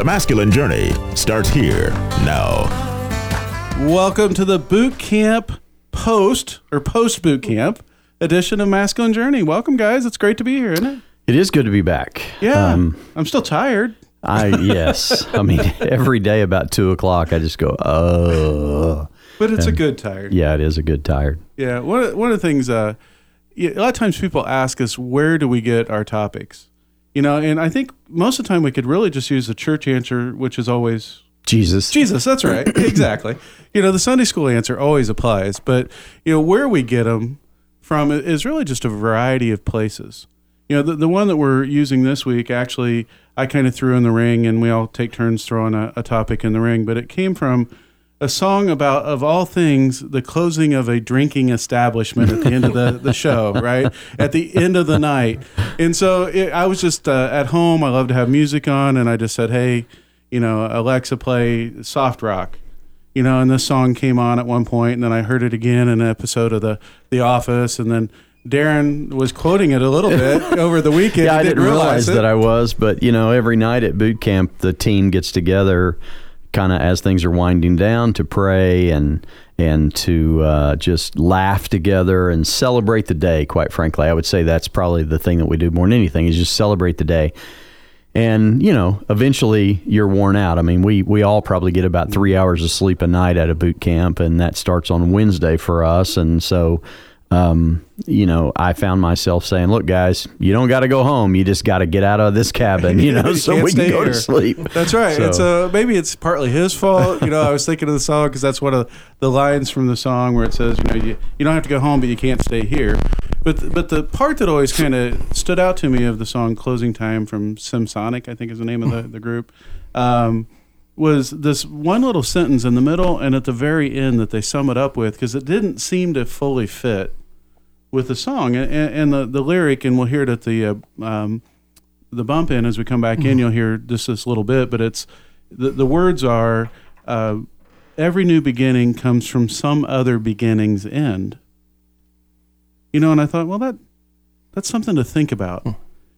The masculine journey starts here now. Welcome to the boot camp post or post boot camp edition of Masculine Journey. Welcome, guys. It's great to be here, isn't it? It is good to be back. Yeah. Um, I'm still tired. I yes. I mean, every day about two o'clock, I just go, oh. But it's a good tired. Yeah, it is a good tired. Yeah. One of, one of the things, uh, yeah, a lot of times people ask us, where do we get our topics? You know, and I think most of the time we could really just use the church answer, which is always Jesus. Jesus. That's right. exactly. You know, the Sunday school answer always applies, but you know where we get them from is really just a variety of places. You know, the, the one that we're using this week, actually, I kind of threw in the ring, and we all take turns throwing a, a topic in the ring, but it came from a song about, of all things, the closing of a drinking establishment at the end of the, the show, right? At the end of the night. And so it, I was just uh, at home. I love to have music on, and I just said, hey, you know, Alexa, play soft rock. You know, and this song came on at one point, and then I heard it again in an episode of the The Office, and then Darren was quoting it a little bit over the weekend. Yeah, I didn't realize it. that I was, but you know, every night at boot camp, the team gets together, kind of as things are winding down, to pray and and to uh, just laugh together and celebrate the day. Quite frankly, I would say that's probably the thing that we do more than anything is just celebrate the day. And you know, eventually you're worn out. I mean, we we all probably get about three hours of sleep a night at a boot camp, and that starts on Wednesday for us. And so, um, you know, I found myself saying, "Look, guys, you don't got to go home. You just got to get out of this cabin, you know, so we can go here. to sleep." That's right. So- It's uh, maybe it's partly his fault. You know, I was thinking of the song because that's one of the lines from the song where it says, you know, you, you don't have to go home, but you can't stay here. But but the part that always kind of stood out to me of the song "Closing Time" from Semisonic, I think is the name of the the group. Um, was this one little sentence in the middle and at the very end that they sum it up with because it didn't seem to fully fit with the song and, and, the, the lyric and we'll hear it at the uh, um, the bump in as we come back in. You'll hear just this little bit but it's the, the words are uh, every new beginning comes from some other beginning's end. You know and i thought well that that's something to think about.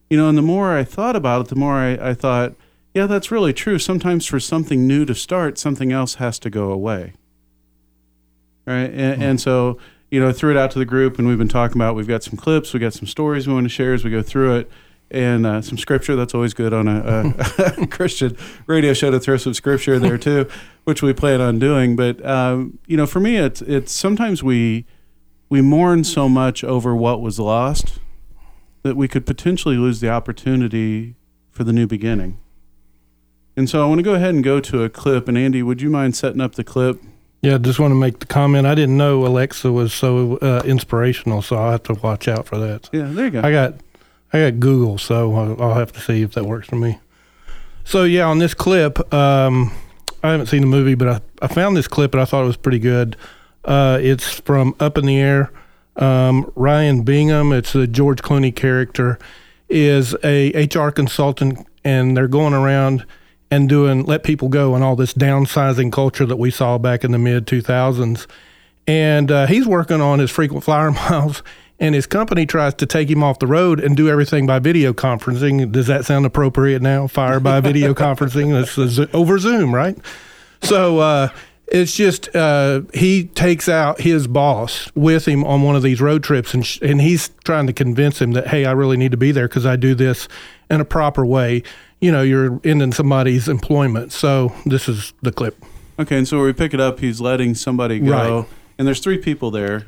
You know and the more i thought about it the more i, I thought yeah that's really true. Sometimes for something new to start something else has to go away. Right? And, and so you know threw it out to the group and we've been talking about we've got some clips we got some stories we want to share as we go through it. And uh, some scripture that's always good on a, a christian radio show to throw some scripture there too which we plan on doing. But um, you know for me it's it's sometimes we we mourn so much over what was lost that we could potentially lose the opportunity for the new beginning. And so i want to go ahead and go to a clip. And andy would you mind setting up the clip Yeah, just want to make the comment. I didn't know Alexa was so uh, inspirational, so I'll have to watch out for that. yeah there you go I got, I got Google, so I'll, I'll have to see if that works for me. So yeah, on this clip, um, I haven't seen the movie, but I, I found this clip and I thought it was pretty good. Uh, it's from Up in the Air. Um, Ryan Bingham, it's a George Clooney character, is a HR consultant, and they're going around and doing let people go and all this downsizing culture that we saw back in the mid 2000s. And uh, he's working on his frequent flyer miles, and his company tries to take him off the road and do everything by video conferencing. Does that sound appropriate now? Fire by video conferencing? This is over Zoom, right? So uh, it's just uh, he takes out his boss with him on one of these road trips, and sh- and he's trying to convince him that hey, I really need to be there because I do this in a proper way. You know, you're ending somebody's employment. So this is the clip. Okay, and so where we pick it up, he's letting somebody go, Right. and there's three people there.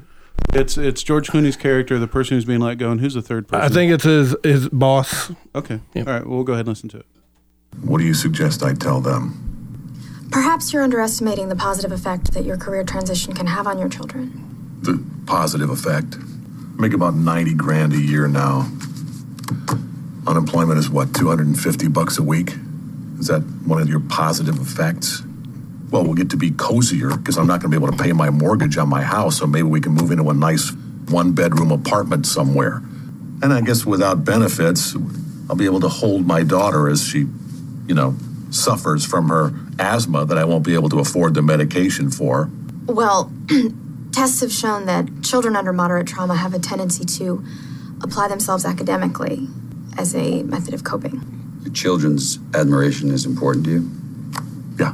It's it's George Clooney's character, the person who's being let go, and who's the third person? I think it's his his boss. Okay. Yeah. All right. Well, we'll go ahead and listen to it. What do you suggest I tell them? Perhaps you're underestimating the positive effect that your career transition can have on your children. The positive effect. Make about 90 grand a year now. Unemployment is what, 250 bucks a week? Is that one of your positive effects? Well, we'll get to be cozier because I'm not going to be able to pay my mortgage on my house, so maybe we can move into a nice one bedroom apartment somewhere. And I guess without benefits, I'll be able to hold my daughter as she, you know, suffers from her asthma that I won't be able to afford the medication for. Well, tests have shown that children under moderate trauma have a tendency to apply themselves academically as a method of coping. Your children's admiration is important to you? Yeah.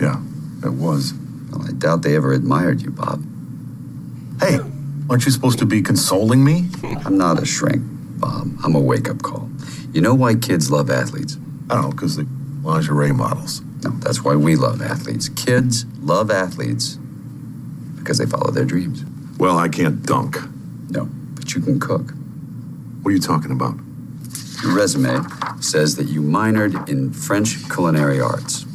Yeah, it was. Well, I doubt they ever admired you, Bob. Hey, aren't you supposed to be consoling me? I'm not a shrink, Bob. I'm a wake up call. You know why kids love athletes? I don't know, because the lingerie models. No, that's why we love athletes. Kids love athletes because they follow their dreams. Well, I can't dunk. No, but you can cook. What are you talking about? Your resume says that you minored in French culinary arts.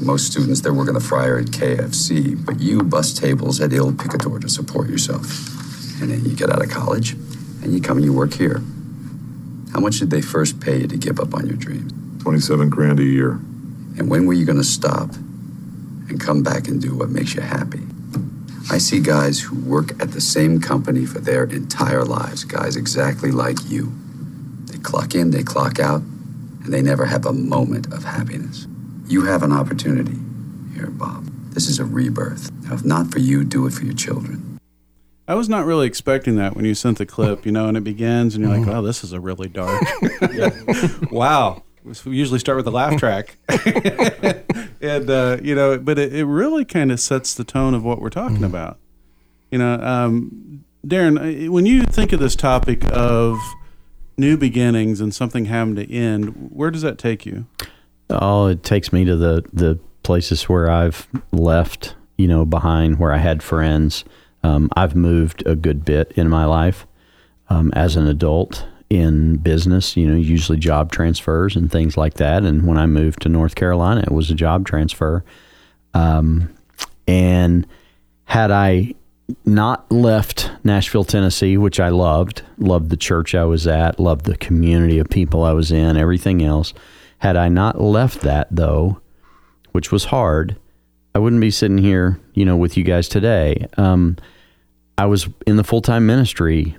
Most students, they're working the fryer at KFC, but you bust tables at Il Picador to support yourself. And then you get out of college, and you come and you work here. How much did they first pay you to give up on your dreams? 27 grand a year. And when were you going to stop and come back and do what makes you happy? I see guys who work at the same company for their entire lives, guys exactly like you. They clock in, they clock out, and they never have a moment of happiness. You have an opportunity here, Bob. This is a rebirth. Now, if not for you, do it for your children. I was not really expecting that when you sent the clip, you know, and it begins, and you're like, mm-hmm. "Wow, this is a really dark." wow. We usually start with the laugh track, and uh, you know, but it, it really kind of sets the tone of what we're talking about. You know, um, Darren, uh, when you think of this topic of new beginnings and something having to end, where does that take you? Oh, it takes me to the the places where I've left, you know, behind where I had friends. Um, I've moved a good bit in my life um, as an adult in business, you know, usually job transfers and things like that. And when I moved to North Carolina, it was a job transfer. Um, and had I not left Nashville, Tennessee, which I loved, loved the church I was at, loved the community of people I was in, everything else. Had I not left that, though, which was hard, I wouldn't be sitting here, you know, with you guys today. Um, I was in the full time ministry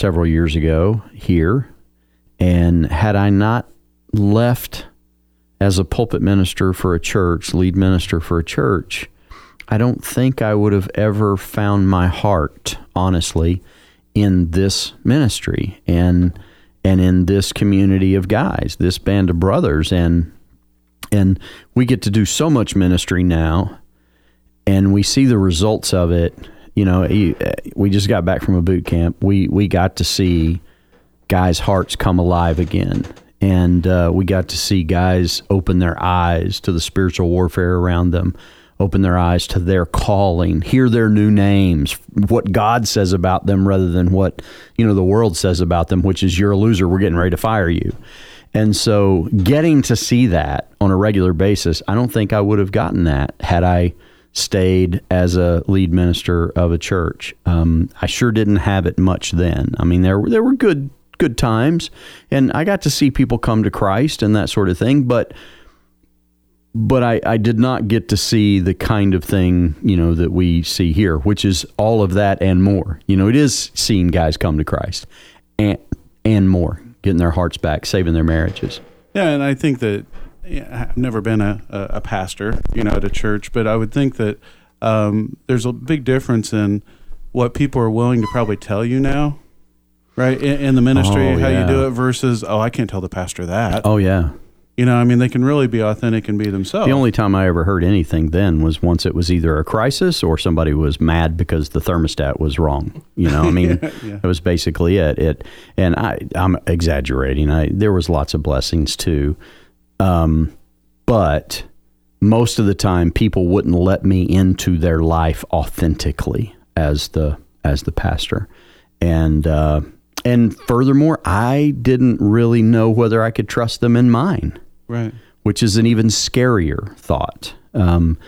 several years ago here, and had I not left as a pulpit minister for a church, lead minister for a church, I don't think I would have ever found my heart, honestly, in this ministry and and in this community of guys, this band of brothers, and and we get to do so much ministry now, and we see the results of it. You know, we just got back from a boot camp. We we got to see guys' hearts come alive again, and uh, we got to see guys open their eyes to the spiritual warfare around them open their eyes to their calling, hear their new names, what God says about them rather than what, you know, the world says about them, which is you're a loser, we're getting ready to fire you. And so getting to see that on a regular basis, I don't think I would have gotten that had I stayed as a lead minister of a church. Um, I sure didn't have it much then. I mean, there there were good good times, and I got to see people come to Christ and that sort of thing, but but I, I did not get to see the kind of thing you know that we see here, which is all of that and more. You know, it is seeing guys come to Christ and and more, getting their hearts back, saving their marriages. Yeah, and I think that I've never been a, a, pastor, you know, at a church, but I would think that um, there's a big difference in what people are willing to probably tell you now, right, in, in the ministry, Oh, how yeah. you do it versus, oh, I can't tell the pastor that. Oh yeah. You know, I mean, they can really be authentic and be themselves. The only time I ever heard anything then was once it was either a crisis or somebody was mad because the thermostat was wrong. You know, I mean, that was basically it. It and I I'm exaggerating. I there was lots of blessings too, um, but most of the time people wouldn't let me into their life authentically as the as the pastor, and uh, and furthermore, I didn't really know whether I could trust them in mine, Right. which is an even scarier thought. Um,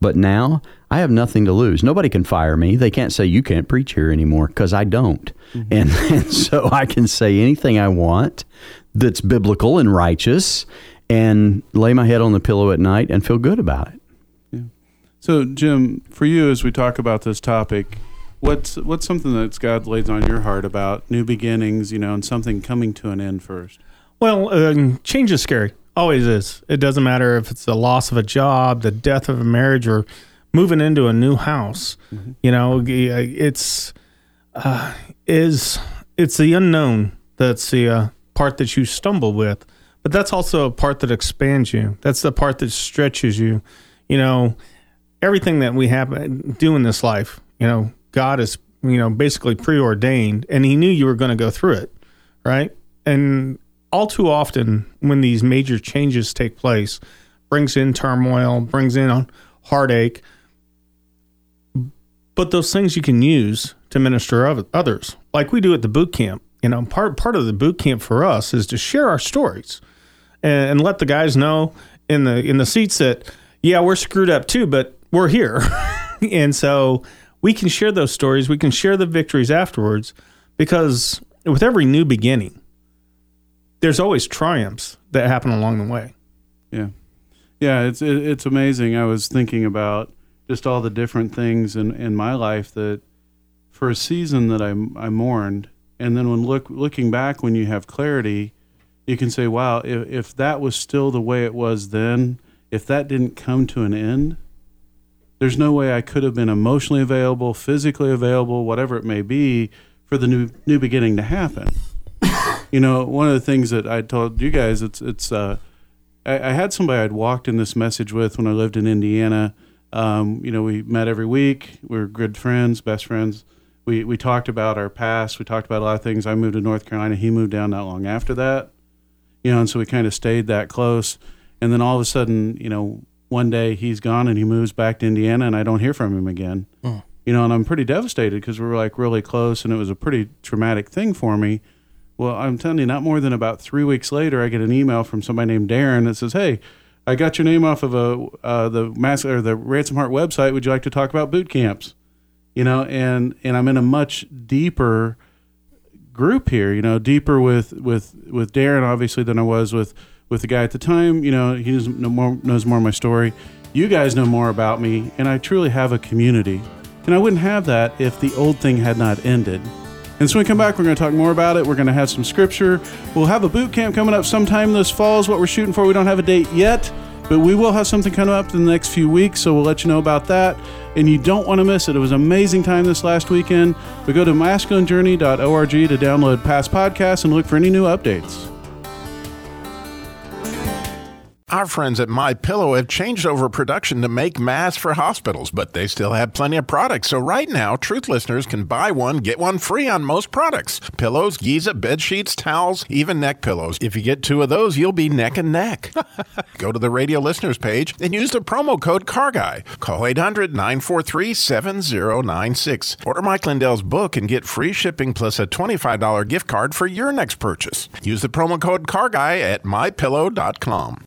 but now I have nothing to lose. Nobody can fire me. They can't say you can't preach here anymore because I don't, and, and so I can say anything I want that's biblical and righteous, and lay my head on the pillow at night and feel good about it. Yeah. So, Jim, for you, as we talk about this topic, what's what's something that God lays on your heart about new beginnings, you know, and something coming to an end first? Well, um, change is scary. Always is. It doesn't matter if it's the loss of a job, the death of a marriage, or moving into a new house. You know, it's uh, is it's the unknown that's the uh, part that you stumble with, but that's also a part that expands you. That's the part that stretches you. You know, everything that we have uh, do in this life. You know, God is you know basically preordained, and He knew you were going to go through it, right? And all too often, when these major changes take place, brings in turmoil, brings in heartache. But those things you can use to minister others, like we do at the boot camp. You know, part part of the boot camp for us is to share our stories and, and let the guys know in the in the seats that yeah we're screwed up too, but we're here, and so we can share those stories. We can share the victories afterwards because with every new beginning, there's always triumphs that happen along the way. Yeah, yeah, it's it, it's amazing. I was thinking about just all the different things in, in my life that for a season that I I mourned, and then when look looking back when you have clarity, you can say, wow, if if that was still the way it was then, if that didn't come to an end, there's no way I could have been emotionally available, physically available, whatever it may be, for the new new beginning to happen. you know, one of the things that I told you guys, it's it's uh, I, I had somebody I'd walked in this message with when I lived in Indiana. Um, you know, we met every week. We were good friends, best friends. We we talked about our past. We talked about a lot of things. I moved to North Carolina. He moved down not long after that. You know, and so we kind of stayed that close. And then all of a sudden, you know, one day he's gone and he moves back to Indiana, and I don't hear from him again. You know, and I'm pretty devastated because we were like really close, and it was a pretty traumatic thing for me. Well, I'm telling you, not more than about three weeks later, I get an email from somebody named Darren that says, "Hey, I got your name off of a uh, the mass or the Ransomed Heart website. Would you like to talk about boot camps?" You know, and and I'm in a much deeper group here. You know, deeper with with with Darren obviously than I was with with the guy at the time. You know, he knows know more knows more of my story. You guys know more about me, and I truly have a community. And I wouldn't have that if the old thing had not ended. And so when we come back, we're going to talk more about it. We're going to have some scripture. We'll have a boot camp coming up sometime this fall, is what we're shooting for. We don't have a date yet, but we will have something coming up in the next few weeks. So we'll let you know about that. And you don't want to miss it. It was amazing time this last weekend. But go to masculinejourney.org to download past podcasts and look for any new updates. Our friends at My Pillow have changed over production to make masks for hospitals, but they still have plenty of products. So right now, Truth listeners can buy one, get one free on most products. Pillows, Giza, bed sheets, towels, even neck pillows. If you get two of those, you'll be neck and neck. Go to the radio listeners page and use the promo code CARGUY. Call 800-943-7096. Order Mike Lindell's book and get free shipping plus a $25 gift card for your next purchase. Use the promo code CARGUY at mypillow.com.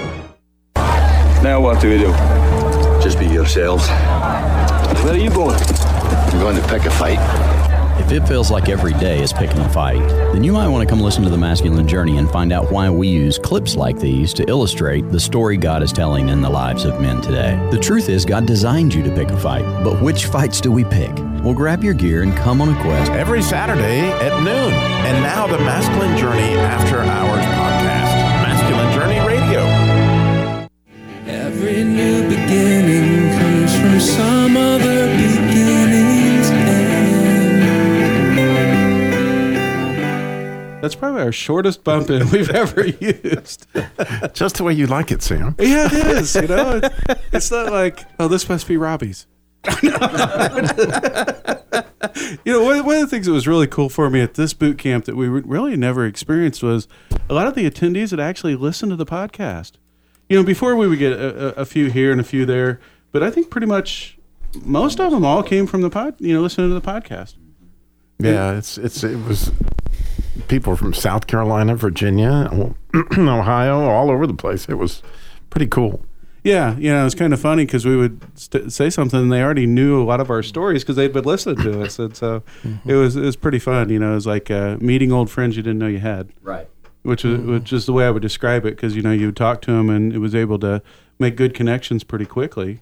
Now what do we do? Just be yourselves. Where are you going? I'm going to pick a fight. If it feels like every day is picking a fight, then you might want to come listen to The Masculine Journey and find out why we use clips like these to illustrate the story God is telling in the lives of men today. The truth is, God designed you to pick a fight, but which fights do we pick? Well, grab your gear and come on a quest. Every Saturday at noon. And now the Masculine Journey After Hours That's probably our shortest bump in we've ever used. Just the way you like it, Sam. Yeah, it is. You know, it's not like, oh, this must be Robbie's. you know, one, one of the things that was really cool for me at this boot camp that we really never experienced was a lot of the attendees that actually listened to the podcast. You know, before we would get a, a, a few here and a few there, but I think pretty much most of them all came from the pod. You know, listening to the podcast. Yeah, it's it's it was people from South Carolina, Virginia, Ohio, all over the place. It was pretty cool. Yeah, you know, it's kind of funny because we would st- say something and they already knew a lot of our stories because they'd been listening to us, and so it was it was pretty fun. You know, it was like uh, meeting old friends you didn't know you had. Right. Which is which is the way I would describe it because you know you would talk to them and it was able to make good connections pretty quickly.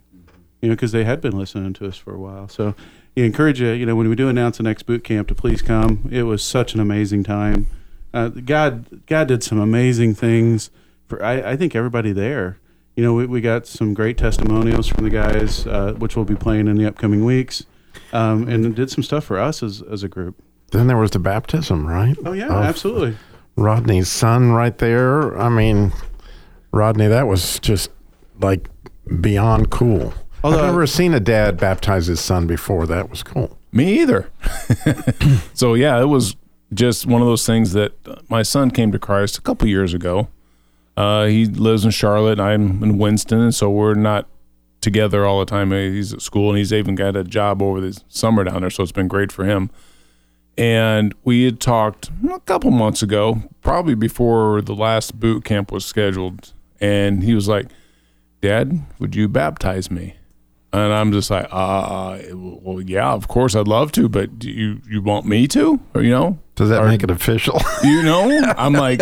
You know, because they had been listening to us for a while. So, you encourage you. You know, when we do announce the next boot camp, to please come. It was such an amazing time. Uh, God, God did some amazing things for I, I think everybody there. You know, we, we got some great testimonials from the guys, uh, which we'll be playing in the upcoming weeks, um, and did some stuff for us as, as a group. Then there was the baptism, right? Oh yeah, Of absolutely. Rodney's son, right there. I mean, Rodney, that was just like beyond cool. Although- I've never seen a dad baptize his son before. That was cool. Me either. so yeah, it was just one of those things that my son came to Christ a couple years ago. Uh, he lives in Charlotte. I'm in Winston, and so we're not together all the time. Uh, He's at school, and he's even got a job over the summer down there, so it's been great for him. And we had talked a couple months ago, probably before the last boot camp was scheduled, and he was like, "Dad, would you baptize me?" And I'm just like, uh, well, yeah, of course I'd love to, but do you you want me to, or you know? Does that Or- make it official? You know, I'm like,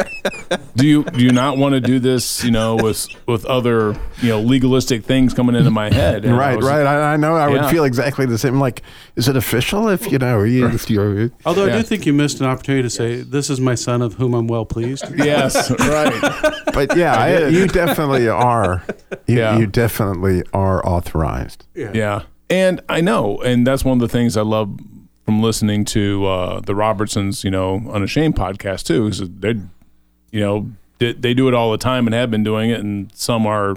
do you do you not want to do this? You know, with with other you know legalistic things coming into my head? And I right, was- right. I, I know. I Yeah. would feel exactly the same. Like, is it official? If you know, you, you're, Although I do think you missed an opportunity to say, "This is my son, of whom I'm well pleased." Yes, right. but yeah, I I, you definitely are. You, Yeah. you definitely are authorized. Yeah. Yeah. And I know, and that's one of the things I love from listening to uh, the Robertsons, you know, Unashamed podcast too, that they, you know, they, they do it all the time and have been doing it, and some are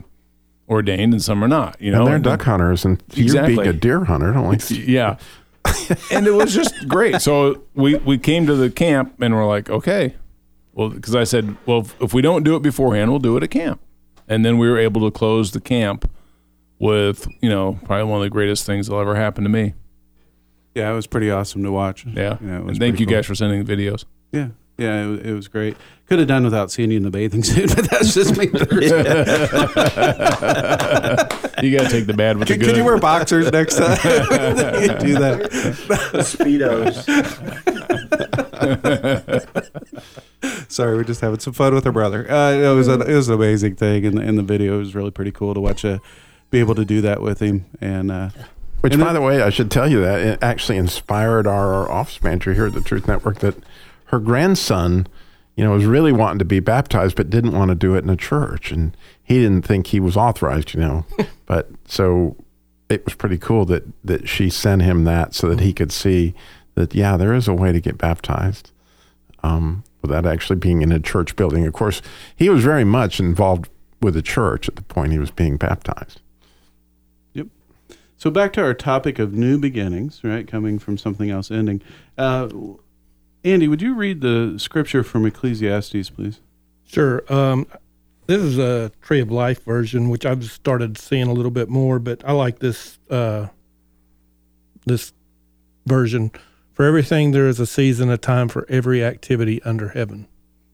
ordained and some are not. You know, and they're And- duck hunters, and you Exactly. being a deer hunter, don't like. yeah. and it was just great. So we we came to the camp and we're like, okay, well, because I said, well, if, if we don't do it beforehand, we'll do it at camp, and then we were able to close the camp with you know probably one of the greatest things that'll ever happen to me. Yeah, it was pretty awesome to watch. Yeah, Yeah, it was and thank you cool. guys for sending the videos. Yeah, yeah, it, it was great. Could have done without seeing you in the bathing suit, but that's just me. You got to take the bad with Could, the good. could you wear boxers next time? you do that. Speedos. Sorry, we're just having some fun with our brother. Uh, it was an, it was an amazing thing, and, and the video It was really pretty cool to watch. Uh, be able to do that with him, and uh, Which, by the way, I should tell you that it actually inspired our office manager here at the Truth Network that her grandson, you know, was really wanting to be baptized, but didn't want to do it in a church, and he didn't think he was authorized, you know. but so it was pretty cool that that she sent him that so that he could see that yeah, there is a way to get baptized. Um, without actually being in a church building. Of course, he was very much involved with the church at the point he was being baptized. So back to our topic of new beginnings, right? Coming from something else ending. Uh, Andy, would you read the scripture from Ecclesiastes, please? Sure. Um, this is a Tree of Life version, which I've started seeing a little bit more, but I like this uh, this version. For everything, there is a season, a time for every activity under heaven.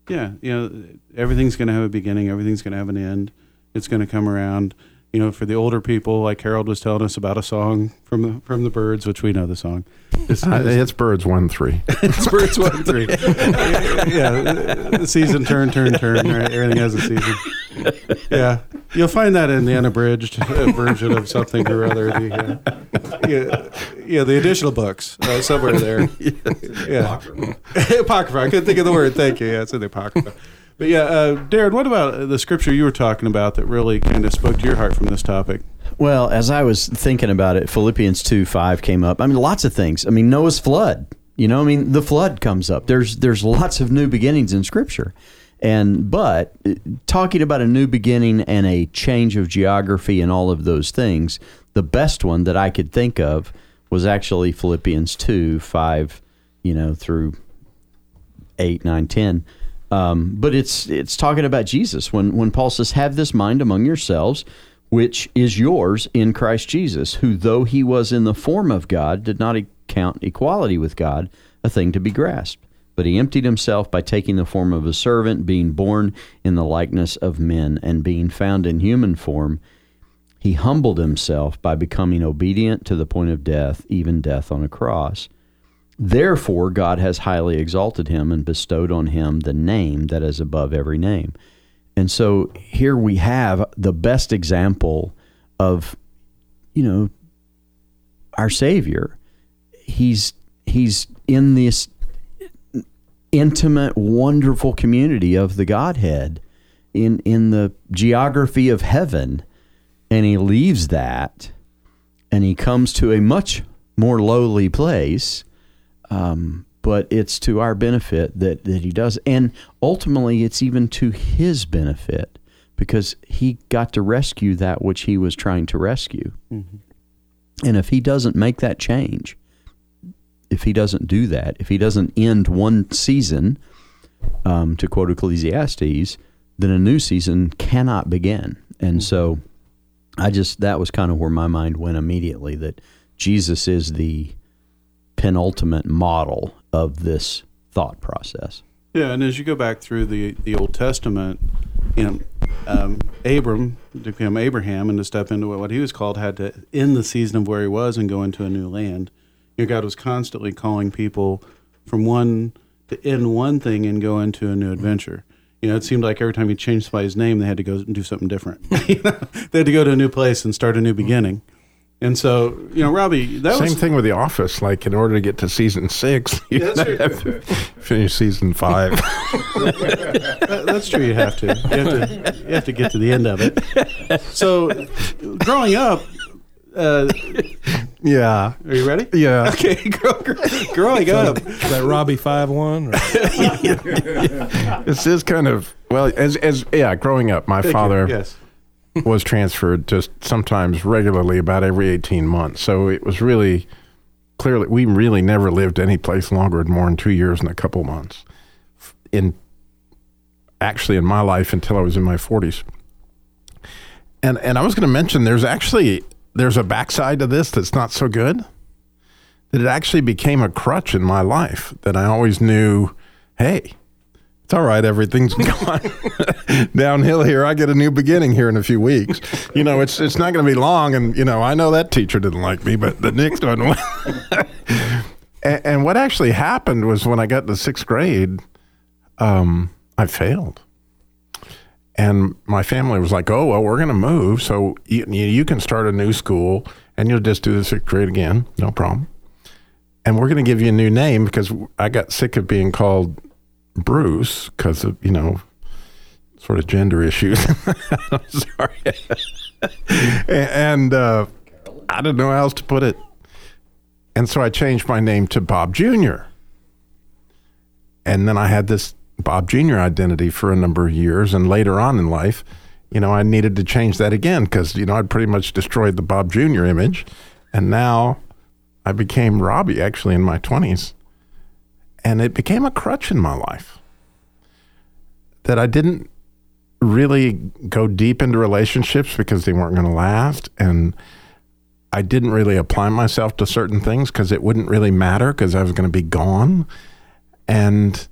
Yeah, you know, everything's going to have a beginning. Everything's going to have an end. It's going to come around. You know, for the older people, like Harold was telling us about a song from the from the Byrds, which we know the song. It's, Uh, it's Byrds one three. it's Byrds one three. yeah, the season turn turn turn. Right? Everything has a season. Yeah, you'll find that in the unabridged uh, version of something or other. The, uh, yeah, yeah, the additional books uh, somewhere there. Yeah, apocrypha. I couldn't think of the word. Thank you. Yeah, it's in the apocrypha. But yeah, uh, Darren, what about the scripture you were talking about that really kind of spoke to your heart from this topic? Well, as I was thinking about it, Philippians 2 5 came up. I mean, lots of things. I mean, Noah's flood. You know, I mean, the flood comes up. There's there's lots of new beginnings in Scripture, and but uh, talking about a new beginning and a change of geography and all of those things, the best one that I could think of was actually Philippians two five, you know, through eight, nine, ten. Um, but it's it's talking about Jesus when when Paul says, "Have this mind among yourselves." Which is yours in Christ Jesus, who, though he was in the form of God, did not count equality with God a thing to be grasped. But he emptied himself by taking the form of a servant, being born in the likeness of men, and being found in human form. He humbled himself by becoming obedient to the point of death, even death on a cross. Therefore, God has highly exalted him and bestowed on him the name that is above every name. And so here we have the best example of, you know, our Savior. He's he's in this intimate, wonderful community of the Godhead in in the geography of heaven, and he leaves that, and he comes to a much more lowly place. Um, but it's to our benefit that, that he does. And ultimately, it's even to his benefit because he got to rescue that which he was trying to rescue. Mm-hmm. And if he doesn't make that change, if he doesn't do that, if he doesn't end one season, um, to quote Ecclesiastes, then a new season cannot begin. And so I just, that was kind of where my mind went immediately that Jesus is the penultimate model of this thought process. Yeah, and as you go back through the, the Old Testament, you know, um, Abram to become Abraham and to step into what he was called had to end the season of where he was and go into a new land. God was constantly calling people from one to end one thing and go into a new adventure. You know, it seemed like every time he changed somebody's name, they had to go and do something different. you know, they had to go to a new place and start a new beginning. And so, you know, Robbie, that same was, thing with The Office. Like, in order to get to season six, you Yeah, have to finish season five. That- that's true. You have to. You have to. You have to get to the end of it. So, growing up, uh, yeah. Are you ready? Yeah. Okay. Grow, growing up, Is that Robbie five one? this is kind of well, as as yeah, growing up, my Thank you. father Yes. Was transferred just sometimes regularly, about every eighteen months. So it was really clearly we really never lived any place longer than more than two years and a couple months. In actually in my life until I was in my forties. And and I was going to mention there's actually there's a backside to this that's not so good. That it actually became a crutch in my life. That I always knew, hey, it's all right. Everything's gone downhill here. I get a new beginning here in a few weeks. You know, it's it's not going to be long. And you know, I know that teacher didn't like me, but the next one. and, and what actually happened was when I got to sixth grade, um, I failed. And my family was like, "Oh well, we're going to move, so you, you you can start a new school, and you'll just do the sixth grade again, no problem. And we're going to give you a new name because I got sick of being called Bruce because of you know sort of gender issues. I'm sorry, and uh, I didn't know how else to put it, and so I changed my name to Bob Jr. And then I had this Bob Jr. identity for a number of years, and later on in life, you know, I needed to change that again because you know I'd pretty much destroyed the Bob Jr. image, and now I became Robbie actually in my twenties and it became a crutch in my life that I didn't really go deep into relationships because they weren't going to last. And I didn't really apply myself to certain things because it wouldn't really matter because I was going to be gone. And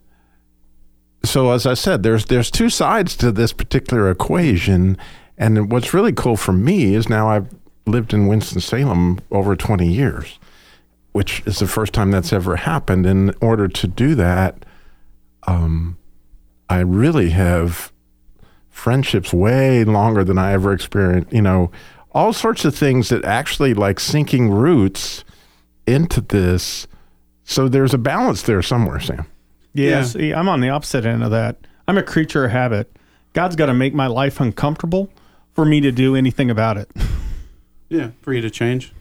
so as I said there's there's two sides to this particular equation. And what's really cool for me is now I've lived in Winston-Salem over 20 years which is the first time that's ever happened. In order to do that, um, I really have friendships way longer than I ever experienced. You know, all sorts of things that actually like sinking roots into this. So there's a balance there somewhere, Sam. Yeah, see, I'm on the opposite end of that. I'm a creature of habit. God's got to make my life uncomfortable for me to do anything about it. Yeah, for you to change.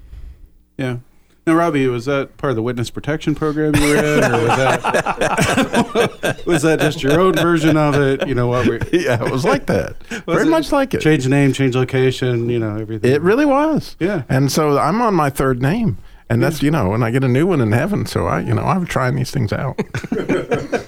Yeah. Now, Robbie, was that part of the witness protection program you were in, or was that was that just your own version of it? You know what? Were, yeah, it was like that. Very much like it. Change name, change location. You know everything. It really was. Yeah. And so I'm on my third name. And that's, you know, when I get a new one in heaven. So I, you know, I'm trying these things out.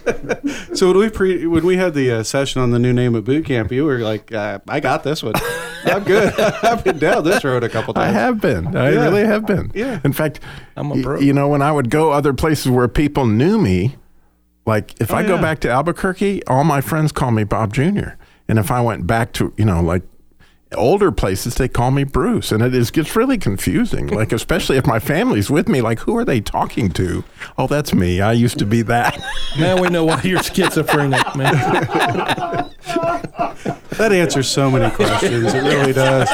So when we pre when we had the uh, session on the new name at boot camp, you were like, uh, "I got this one. I'm good. I've been down this road a couple times. I have been. I Yeah. really have been. Yeah. In fact, I'm a y- pro. you know, when I would go other places where people knew me, like if Oh, I go yeah. back to Albuquerque, all my friends call me Bob Jr. And if I went back to, you know, like older places, they call me Bruce. And it is gets really confusing. Like especially if my family's with me, like who are they talking to? Oh, that's me. I used to be that. Now we know why you're schizophrenic, man. That answers so many questions. It really does.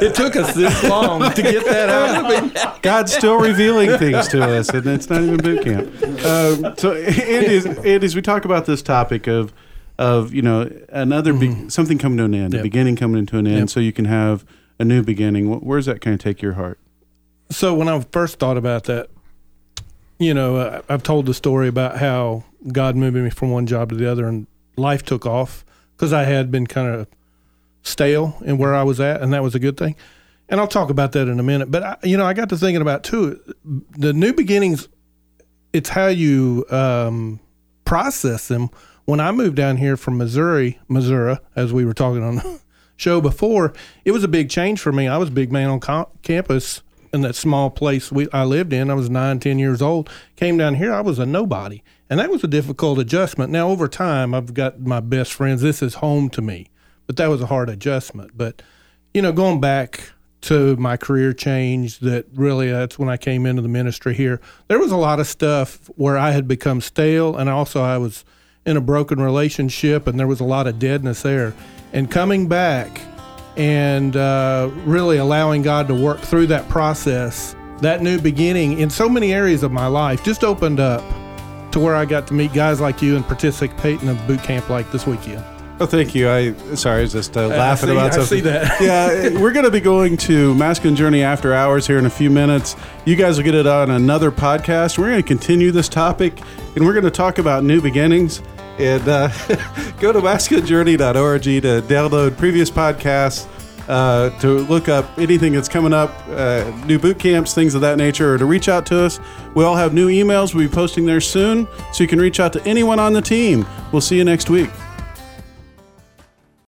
It took us this long to get that out of. God's still revealing things to us, and it's not even boot camp. Um, so, Andy, as, Andy, as we talk about this topic of, of you know, another be- something coming to an end, a beginning coming to an end, Yep. so you can have a new beginning. wh- Where does that kind of take your heart? So when I first thought about that, you know, uh, I've told the story about how God moved me from one job to the other, and life took off because I had been kind of stale in where I was at, and that was a good thing. And I'll talk about that in a minute. But I, you know, I got to thinking about too the new beginnings. It's how you um, process them. When I moved down here from Missouri, Missouri, as we were talking on the show before, it was a big change for me. I was a big man on campus in that small place we I lived in. I was nine, ten years old. Came down here, I was a nobody, and that was a difficult adjustment. Now over time, I've got my best friends. This is home to me, but that was a hard adjustment. But you know, going back to my career change, that really that's when I came into the ministry here. There was a lot of stuff where I had become stale, and also I was in a broken relationship, and there was a lot of deadness there. And coming back and uh, really allowing God to work through that process, that new beginning in so many areas of my life just opened up to where I got to meet guys like you and participate in a boot camp like this weekend. Oh, thank you. I sorry, I was just uh, laughing see- about I something. see that. yeah, we're going to be going to Masculine Journey After Hours here in a few minutes. You guys will get it on another podcast. We're going to continue this topic, and we're going to talk about new beginnings. And uh, go to masculinejourney.org to download previous podcasts, uh, to look up anything that's coming up, uh, new boot camps, things of that nature, or to reach out to us. We all have new emails we'll be posting there soon, so you can reach out to anyone on the team. We'll see you next week.